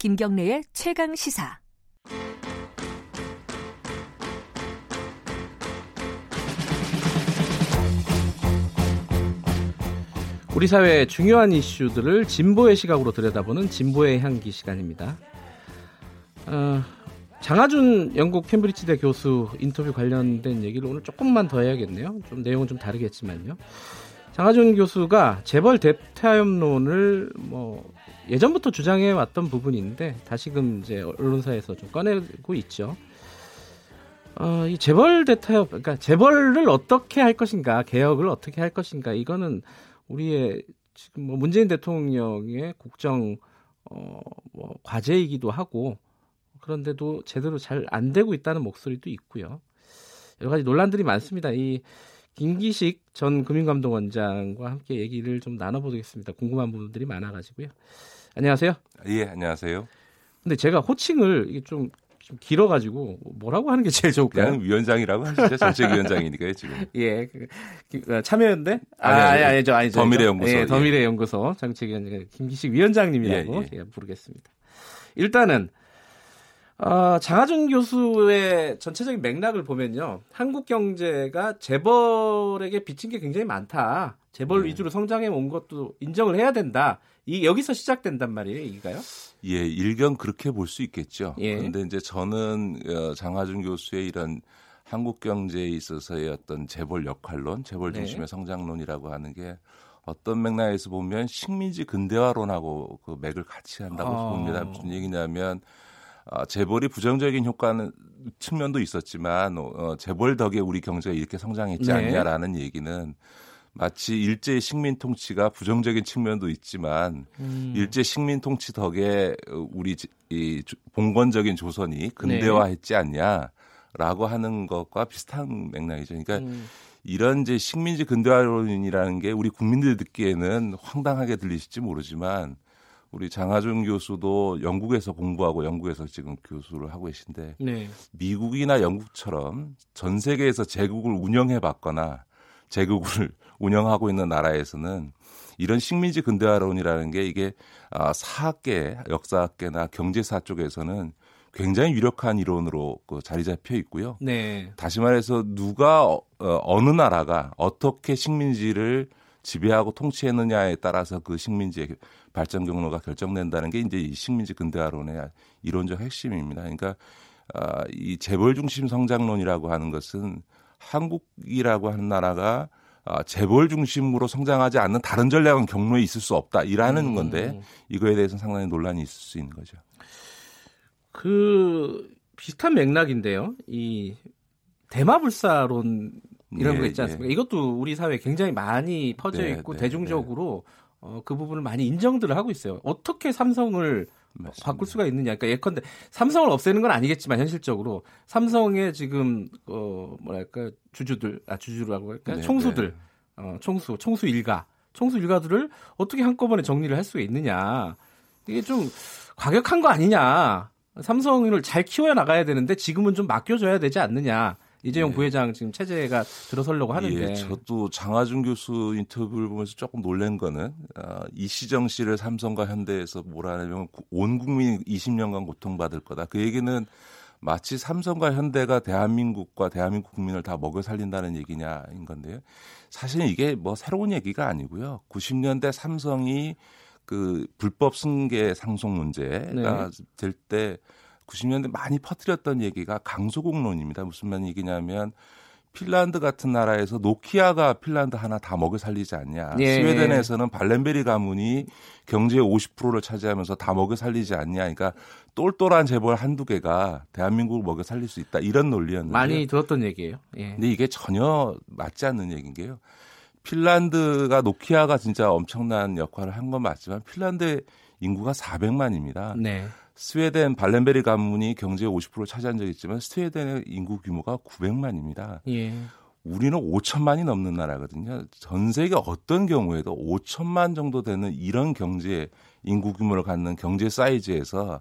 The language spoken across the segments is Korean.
김경래의 최강 시사. 우리 사회의 중요한 이슈들을 진보의 시각으로 들여다보는 진보의 향기 시간입니다. 어, 장하준 영국 캠브리지대 교수 인터뷰 관련된 얘기를 오늘 조금만 더 해야겠네요. 좀 내용은 좀 다르겠지만요. 장하준 교수가 재벌 대타협론을 뭐 예전부터 주장해 왔던 부분인데 다시금 이제 언론사에서 좀 꺼내고 있죠. 어, 이 재벌 대타협, 그러니까 재벌을 어떻게 할 것인가, 개혁을 어떻게 할 것인가, 이거는 우리의 지금 뭐 문재인 대통령의 국정 어, 뭐 과제이기도 하고 그런데도 제대로 잘 안 되고 있다는 목소리도 있고요. 여러 가지 논란들이 많습니다. 이 김기식 전 금융감독원장과 함께 얘기를 좀 나눠보겠습니다. 궁금한 부분들이 많아가지고요. 안녕하세요. 예, 안녕하세요. 근데 제가 호칭을 이게 좀, 좀 길어가지고 뭐라고 하는 게 제일 좋을까요? 그냥 위원장이라고 하시죠. 정책위원장이니까요, 지금. 예, 그, 그, 참여연대? 아니, 아니, 아니, 아니죠, 아니죠. 더미래 연구소. 예, 더미래 연구소 정책위원장 김기식 위원장님이라고 예, 예. 제가 부르겠습니다. 일단은 어, 장하준 교수의 전체적인 맥락을 보면요. 한국 경제가 재벌에게 빚진 게 굉장히 많다. 재벌 네. 위주로 성장해 온 것도 인정을 해야 된다. 이 여기서 시작된단 말이에요, 이가요? 예, 일견 그렇게 볼 수 있겠죠. 예. 그런데 이제 저는 어, 장하준 교수의 이런 한국 경제에 있어서의 어떤 재벌 역할론, 재벌 네. 중심의 성장론이라고 하는 게 어떤 맥락에서 보면 식민지 근대화론하고 그 맥을 같이 한다고 어. 봅니다. 무슨 얘기냐면 아, 재벌이 부정적인 효과는 측면도 있었지만 어, 재벌 덕에 우리 경제가 이렇게 성장했지 네. 않냐라는 얘기는 마치 일제 식민 통치가 부정적인 측면도 있지만 음. 일제 식민 통치 덕에 우리 지- 이 조- 봉건적인 조선이 근대화했지 않냐라고 하는 것과 비슷한 맥락이죠. 그러니까 음. 이런 이제 식민지 근대화론이라는 게 우리 국민들 듣기에는 황당하게 들리실지 모르지만 우리 장하준 교수도 영국에서 공부하고 영국에서 지금 교수를 하고 계신데 네. 미국이나 영국처럼 전 세계에서 제국을 운영해 봤거나 제국을 운영하고 있는 나라에서는 이런 식민지 근대화론이라는 게 이게 아, 사학계, 역사학계나 경제사 쪽에서는 굉장히 유력한 이론으로 그 자리 잡혀 있고요. 네. 다시 말해서 누가 어, 어느 나라가 어떻게 식민지를 지배하고 통치했느냐에 따라서 그 식민지의 발전 경로가 결정된다는 게 이제 이 식민지 근대화론의 이론적 핵심입니다. 그러니까 아, 이 재벌 중심 성장론이라고 하는 것은 한국이라고 하는 나라가 아, 재벌 중심으로 성장하지 않는 다른 전략은 경로에 있을 수 없다 이라는 음. 건데 이거에 대해서는 상당히 논란이 있을 수 있는 거죠. 그 비슷한 맥락인데요. 이 대마불사론 이런 예, 거 있지 않습니까? 이것도 우리 사회에 굉장히 많이 퍼져 네, 있고 네, 대중적으로 어, 그 부분을 많이 인정들을 하고 있어요. 어떻게 삼성을 맞습니다. 바꿀 수가 있느냐. 그러니까 예컨대 삼성을 없애는 건 아니겠지만 현실적으로 삼성의 지금 어 뭐랄까 주주들 아 주주라고 할까 네, 총수들 네. 어 총수 총수 일가 총수 일가들을 어떻게 한꺼번에 정리를 할 수가 있느냐. 이게 좀 과격한 거 아니냐. 삼성을 잘 키워야 나가야 되는데 지금은 좀 맡겨줘야 되지 않느냐. 이재용 네. 부회장 지금 체제가 들어서려고 하는데. 예, 저도 장하준 교수 인터뷰를 보면서 조금 놀란 거는 어, 이시정 씨를 삼성과 현대에서 구- 온 국민이 20년간 고통받을 거다. 그 얘기는 마치 삼성과 현대가 대한민국과 대한민국 국민을 다 먹여 살린다는 얘기냐인 건데요. 사실은 이게 뭐 새로운 얘기가 아니고요. 90년대 삼성이 그 불법 승계 상속 문제가 될때 90년대 많이 퍼뜨렸던 얘기가 강소국론입니다. 무슨 말 얘기냐면 핀란드 같은 나라에서 노키아가 핀란드 하나 다 먹여 살리지 않냐. 예. 스웨덴에서는 발렌베리 가문이 경제의 50%를 차지하면서 다 먹여 살리지 않냐. 그러니까 똘똘한 재벌 한두 개가 대한민국을 먹여 살릴 수 있다. 이런 논리였는데. 많이 들었던 얘기예요. 예. 근데 이게 전혀 맞지 않는 얘기인 게요. 핀란드가 노키아가 진짜 엄청난 역할을 한 건 맞지만 핀란드 인구가 400만입니다. 네. 스웨덴 발렌베리 가문이 경제의 50%를 차지한 적이 있지만 스웨덴의 인구 규모가 900만입니다. 예. 우리는 5천만이 넘는 나라거든요. 전 세계 어떤 경우에도 5천만 정도 되는 이런 경제 인구 규모를 갖는 경제 사이즈에서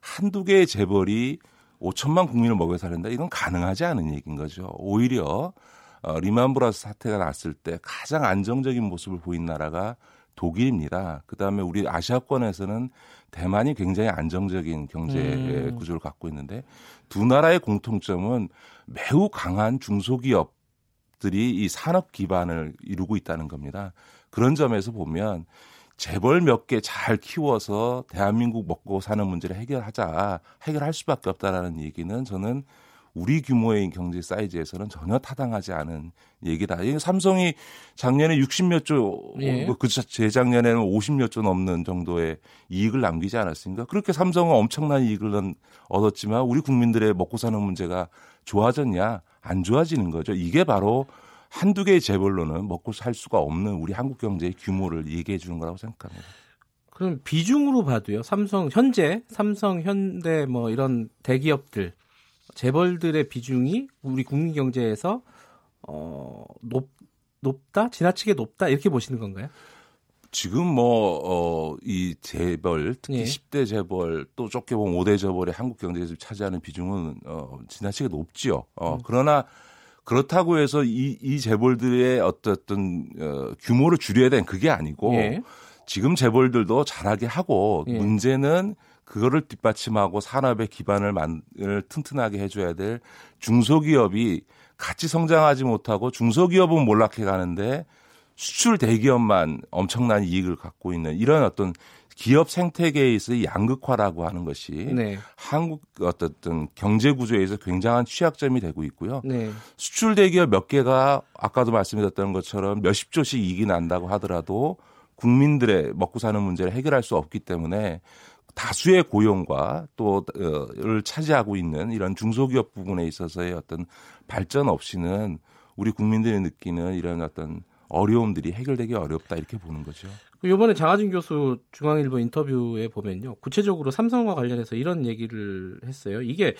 한두 개의 재벌이 5천만 국민을 먹여 살린다. 이건 가능하지 않은 얘기인 거죠. 오히려 어, 리만 브라스 사태가 났을 때 가장 안정적인 모습을 보인 나라가 독일입니다. 그다음에 우리 아시아권에서는 대만이 굉장히 안정적인 경제 음. 구조를 갖고 있는데 두 나라의 공통점은 매우 강한 중소기업 들이 이 산업 기반을 이루고 있다는 겁니다. 그런 점에서 보면 재벌 몇 개 잘 키워서 대한민국 먹고 사는 문제를 해결하자 해결할 수밖에 없다라는 얘기는 저는 우리 규모의 경제 사이즈에서는 전혀 타당하지 않은 얘기다. 삼성이 작년에 60몇 조, 예. 그 재작년에는 50몇 조 넘는 정도의 이익을 남기지 않았습니까? 그렇게 삼성은 엄청난 이익을 얻었지만 우리 국민들의 먹고 사는 문제가 좋아졌냐? 안 좋아지는 거죠. 이게 바로 한두 개의 재벌로는 먹고 살 수가 없는 우리 한국 경제의 규모를 얘기해 주는 거라고 생각합니다. 그럼 비중으로 봐도요. 삼성 현재 삼성 현대 뭐 이런 대기업들 재벌들의 비중이 우리 국민 경제에서 어, 높 높다 지나치게 높다 이렇게 보시는 건가요? 지금 뭐, 어, 이 재벌, 특히 예. 10대 재벌, 또 좁게 보면 5대 재벌이 한국 경제에서 차지하는 비중은, 어, 지나치게 높지요. 어, 음. 그러나 그렇다고 해서 이, 이 재벌들의 어떤, 어, 규모를 줄여야 되는 그게 아니고, 예. 지금 재벌들도 잘하게 하고, 예. 문제는 그거를 뒷받침하고 산업의 기반을 만, 튼튼하게 해줘야 될 중소기업이 같이 성장하지 못하고 중소기업은 몰락해 가는데 수출 대기업만 엄청난 이익을 갖고 있는 이런 어떤 기업 생태계에 있어의 양극화라고 하는 것이 네. 한국 어떤 경제 구조에서 굉장한 취약점이 되고 있고요. 네. 수출 대기업 몇 개가 아까도 말씀드렸던 것처럼 몇십 조씩 이익이 난다고 하더라도 국민들의 먹고 사는 문제를 해결할 수 없기 때문에 다수의 고용과 또를 차지하고 있는 이런 중소기업 부분에 있어서의 어떤 발전 없이는 우리 국민들이 느끼는 이런 어떤 어려움들이 해결되기 어렵다 이렇게 보는 거죠. 이번에 장하진 교수 중앙일보 인터뷰에 보면요. 구체적으로 삼성과 관련해서 이런 얘기를 했어요. 이게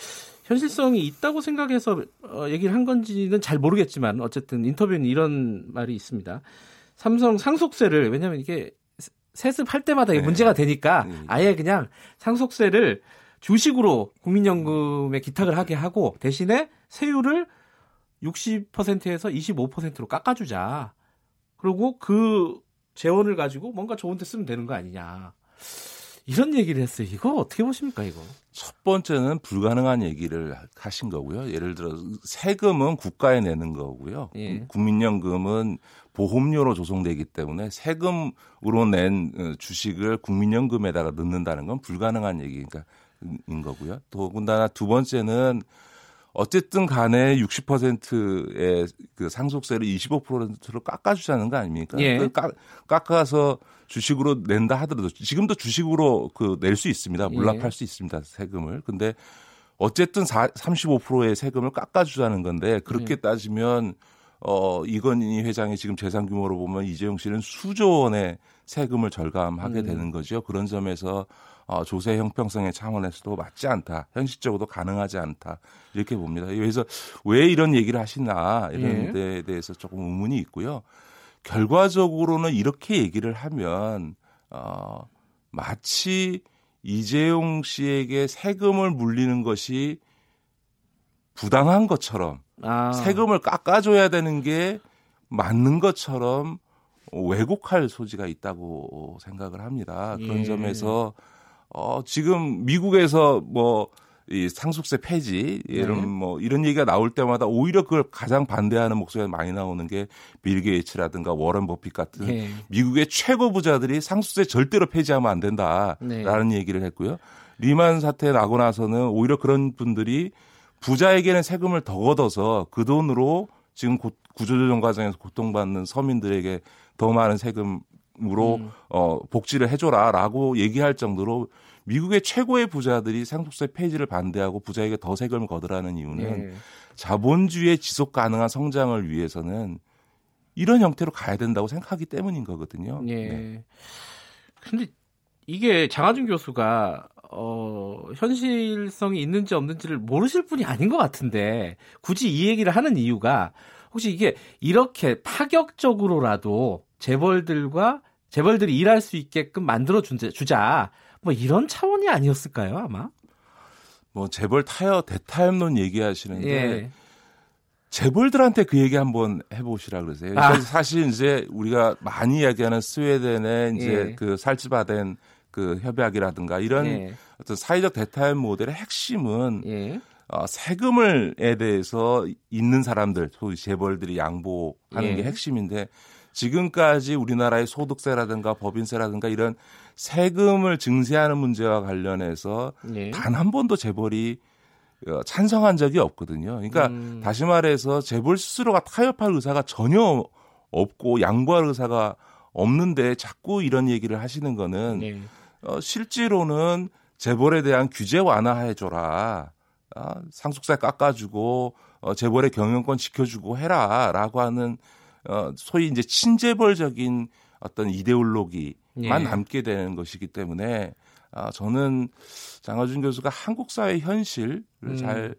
현실성이 있다고 생각해서 어, 얘기를 한 건지는 잘 모르겠지만 어쨌든 인터뷰는 이런 말이 있습니다. 삼성 상속세를 왜냐하면 이게 세습할 때마다 네. 문제가 되니까 네. 아예 그냥 상속세를 주식으로 국민연금에 기탁을 하게 하고 대신에 세율을 60%에서 25%로 깎아주자. 그리고 그 재원을 가지고 뭔가 좋은 데 쓰면 되는 거 아니냐. 이런 얘기를 했어요. 이거 어떻게 보십니까, 이거? 첫 번째는 불가능한 얘기를 하신 거고요. 예를 들어 세금은 국가에 내는 거고요. 예. 국민연금은 보험료로 조성되기 때문에 세금으로 낸 어, 주식을 국민연금에다가 넣는다는 건 불가능한 얘기인 거고요. 더군다나 두 번째는 어쨌든 간에 60%의 그 상속세를 25%로 깎아주자는 거 아닙니까? 예. 그 깎아서 주식으로 낸다 하더라도 지금도 주식으로 그 낼 수 있습니다. 몰락할 예. 수 있습니다. 세금을. 근데 어쨌든 4, 35%의 세금을 깎아주자는 건데 그렇게 예. 따지면 어, 이건희 회장이 지금 재산 규모로 보면 이재용 씨는 수조 원의 세금을 절감하게 음. 되는 거죠. 그런 점에서 어, 조세 형평성의 차원에서도 맞지 않다. 현실적으로도 가능하지 않다. 이렇게 봅니다. 그래서 왜 이런 얘기를 하시나 이런 예. 데에 대해서 조금 의문이 있고요. 결과적으로는 이렇게 얘기를 하면 어, 마치 이재용 씨에게 세금을 물리는 것이 부당한 것처럼 아. 세금을 깎아줘야 되는 게 맞는 것처럼 왜곡할 소지가 있다고 생각을 합니다. 그런 예. 점에서 어 지금 미국에서 뭐 이 상속세 폐지 이런 네. 뭐 이런 얘기가 나올 때마다 오히려 그걸 가장 반대하는 목소리가 많이 나오는 게 빌 게이츠라든가 워런 버핏 같은 네. 미국의 최고 부자들이 상속세 절대로 폐지하면 안 된다라는 네. 얘기를 했고요. 리만 사태 나고 나서는 오히려 그런 분들이 부자에게는 세금을 더 걷어서 그 돈으로 지금 구조조정 과정에서 고통받는 서민들에게 더 많은 세금으로 음. 어, 복지를 해줘라라고 얘기할 정도로 미국의 최고의 부자들이 상속세 폐지를 반대하고 부자에게 더 세금을 거두라는 이유는 네. 자본주의의 지속 가능한 성장을 위해서는 이런 형태로 가야 된다고 생각하기 때문인 거거든요. 네. 네. 근데 이게 장하준 교수가 어, 현실성이 있는지 없는지를 모르실 분이 아닌 것 같은데 굳이 이 얘기를 하는 이유가 혹시 이게 이렇게 파격적으로라도 재벌들과 재벌들이 일할 수 있게끔 만들어 주자 뭐 이런 차원이 아니었을까요 아마? 뭐 재벌 타협 대타협론 얘기하시는데 예. 재벌들한테 그 얘기 한번 해보시라 그러세요. 아. 사실 이제 우리가 많이 이야기하는 스웨덴의 이제 예. 그 살찌바된 그 협약이라든가 이런 예. 어떤 사회적 대타협 모델의 핵심은 예. 어, 세금을에 대해서 있는 사람들, 소위 재벌들이 양보하는 예. 게 핵심인데 지금까지 우리나라의 소득세라든가 법인세라든가 이런 세금을 증세하는 문제와 관련해서 예. 단한 번도 재벌이 어, 찬성한 적이 없거든요. 그러니까 음. 다시 말해서 재벌 스스로가 타협할 의사가 전혀 없고 양보할 의사가 없는데 자꾸 이런 얘기를 하시는 거는 네. 어, 실제로는 재벌에 대한 규제 완화해줘라. 아, 상속세 깎아주고 어, 재벌의 경영권 지켜주고 해라라고 하는 어, 소위 이제 친재벌적인 어떤 이데올로기만 예. 남게 되는 것이기 때문에 아, 저는 장하준 교수가 한국 사회 현실을 음. 잘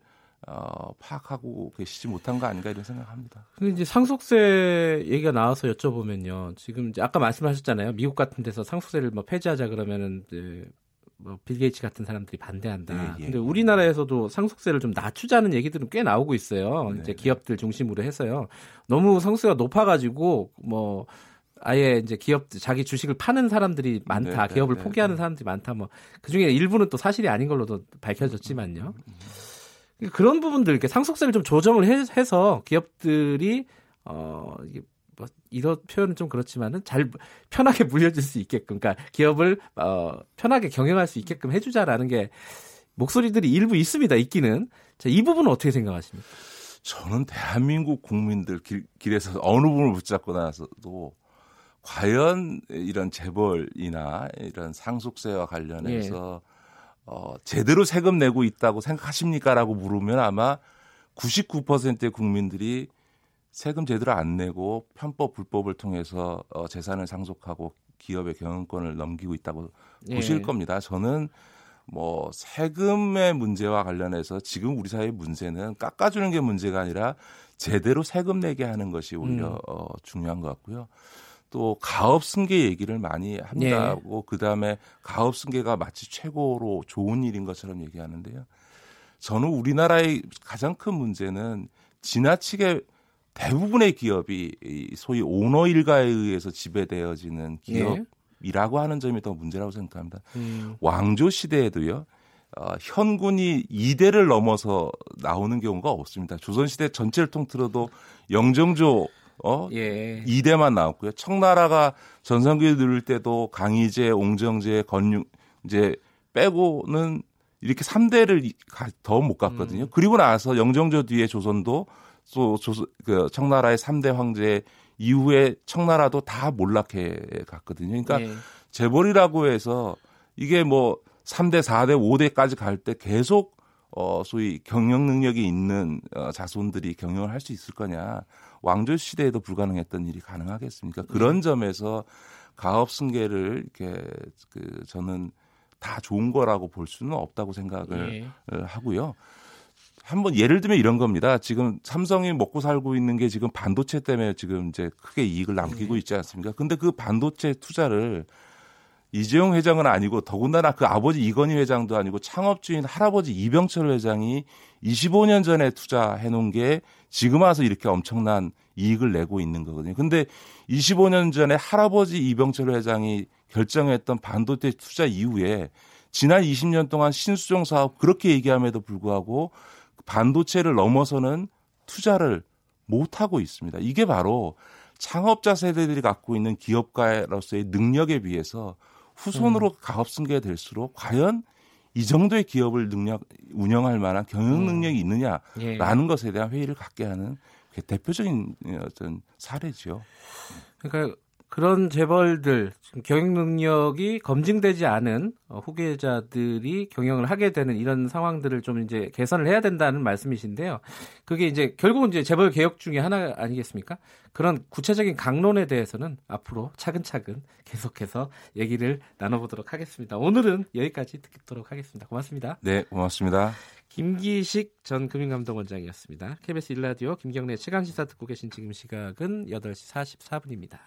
어, 파악하고 계시지 못한 거 아닌가 이런 생각합니다. 근데 이제 상속세 얘기가 나와서 여쭤보면요. 지금 이제 아까 말씀하셨잖아요. 미국 같은 데서 상속세를 뭐 폐지하자 그러면은 이제 뭐 빌 게이츠 같은 사람들이 반대한다. 예, 예. 근데 우리나라에서도 상속세를 좀 낮추자는 얘기들은 꽤 나오고 있어요. 네. 이제 기업들 중심으로 해서요. 너무 상속세가 높아가지고 뭐 아예 이제 기업 자기 주식을 파는 사람들이 많다. 네, 네 기업을 네, 포기하는 네. 사람들이 많다. 뭐 그중에 일부는 또 사실이 아닌 걸로도 밝혀졌지만요. 그런 부분들 이렇게 상속세를 좀 조정을 해, 서 기업들이 어 이게 뭐 이런 표현은 좀 그렇지만은 잘 편하게 물려줄 수 있게끔 그러니까 기업을 어 편하게 경영할 수 있게끔 해주자라는 게 목소리들이 일부 있습니다. 있기는 자, 이 부분은 어떻게 생각하십니까? 저는 대한민국 국민들 길, 길에서 어느 부분을 붙잡고 나서도 과연 이런 재벌이나 이런 상속세와 관련해서 예. 어, 제대로 세금 내고 있다고 생각하십니까 라고 물으면 아마 99%의 국민들이 세금 제대로 안 내고 편법 불법을 통해서 어, 재산을 상속하고 기업의 경영권을 넘기고 있다고 예. 보실 겁니다. 저는 뭐 세금의 문제와 관련해서 지금 우리 사회의 문제는 깎아주는 게 문제가 아니라 제대로 세금 내게 하는 것이 오히려 음. 어, 중요한 것 같고요. 또 가업 승계 얘기를 많이 합니다고 네. 그다음에 가업 승계가 마치 최고로 좋은 일인 것처럼 얘기하는데요. 저는 우리나라의 가장 큰 문제는 지나치게 대부분의 기업이 소위 오너 일가에 의해서 지배되어지는 기업이라고 네. 하는 점이 더 문제라고 생각합니다. 음. 왕조 시대에도요. 어, 현군이 2대를 넘어서 나오는 경우가 없습니다. 조선시대 전체를 통틀어도 영정조 어 예. 2대만 나왔고요. 청나라가 전성기를 누릴 때도 강희제, 옹정제, 건육 이제 빼고는 이렇게 3대를 더 못 갔거든요. 음. 그리고 나서 영정조 뒤에 조선도 또 조선 그 청나라의 3대 황제 이후에 청나라도 다 몰락해 갔거든요. 그러니까 예. 재벌이라고 해서 이게 뭐 3대, 4대, 5대까지 갈 때 계속 어 소위 경영 능력이 있는 어, 자손들이 경영을 할 수 있을 거냐? 왕조 시대에도 불가능했던 일이 가능하겠습니까? 그런 네. 점에서 가업 승계를 이렇게 그 저는 다 좋은 거라고 볼 수는 없다고 생각을 네. 하고요. 한번 예를 들면 이런 겁니다. 지금 삼성이 먹고 살고 있는 게 지금 반도체 때문에 지금 이제 크게 이익을 남기고 네. 있지 않습니까? 근데 그 반도체 투자를 이재용 회장은 아니고 더군다나 그 아버지 이건희 회장도 아니고 창업주인 할아버지 이병철 회장이 25년 전에 투자해 놓은 게 지금 와서 이렇게 엄청난 이익을 내고 있는 거거든요. 근데 25년 전에 할아버지 이병철 회장이 결정했던 반도체 투자 이후에 지난 20년 동안 신수종 사업 그렇게 얘기함에도 불구하고 반도체를 넘어서는 투자를 못 하고 있습니다. 이게 바로 창업자 세대들이 갖고 있는 기업가로서의 능력에 비해서 후손으로 음. 가업 승계될수록 과연 이 정도의 기업을 능력 운영할 만한 경영 음. 능력이 있느냐라는 예. 것에 대한 회의를 갖게 하는 대표적인 어떤 사례죠. 그러니까 그런 재벌들 경영 능력이 검증되지 않은 어, 후계자들이 경영을 하게 되는 이런 상황들을 좀 이제 개선을 해야 된다는 말씀이신데요. 그게 이제 결국은 이제 재벌 개혁 중에 하나 아니겠습니까? 그런 구체적인 강론에 대해서는 앞으로 차근차근 계속해서 얘기를 나눠보도록 하겠습니다. 오늘은 여기까지 듣도록 하겠습니다. 고맙습니다. 네, 고맙습니다. 김기식 전 금융감독원장이었습니다. KBS 일라디오 김경래 최강 시사 듣고 계신 지금 시각은 8시 44분입니다.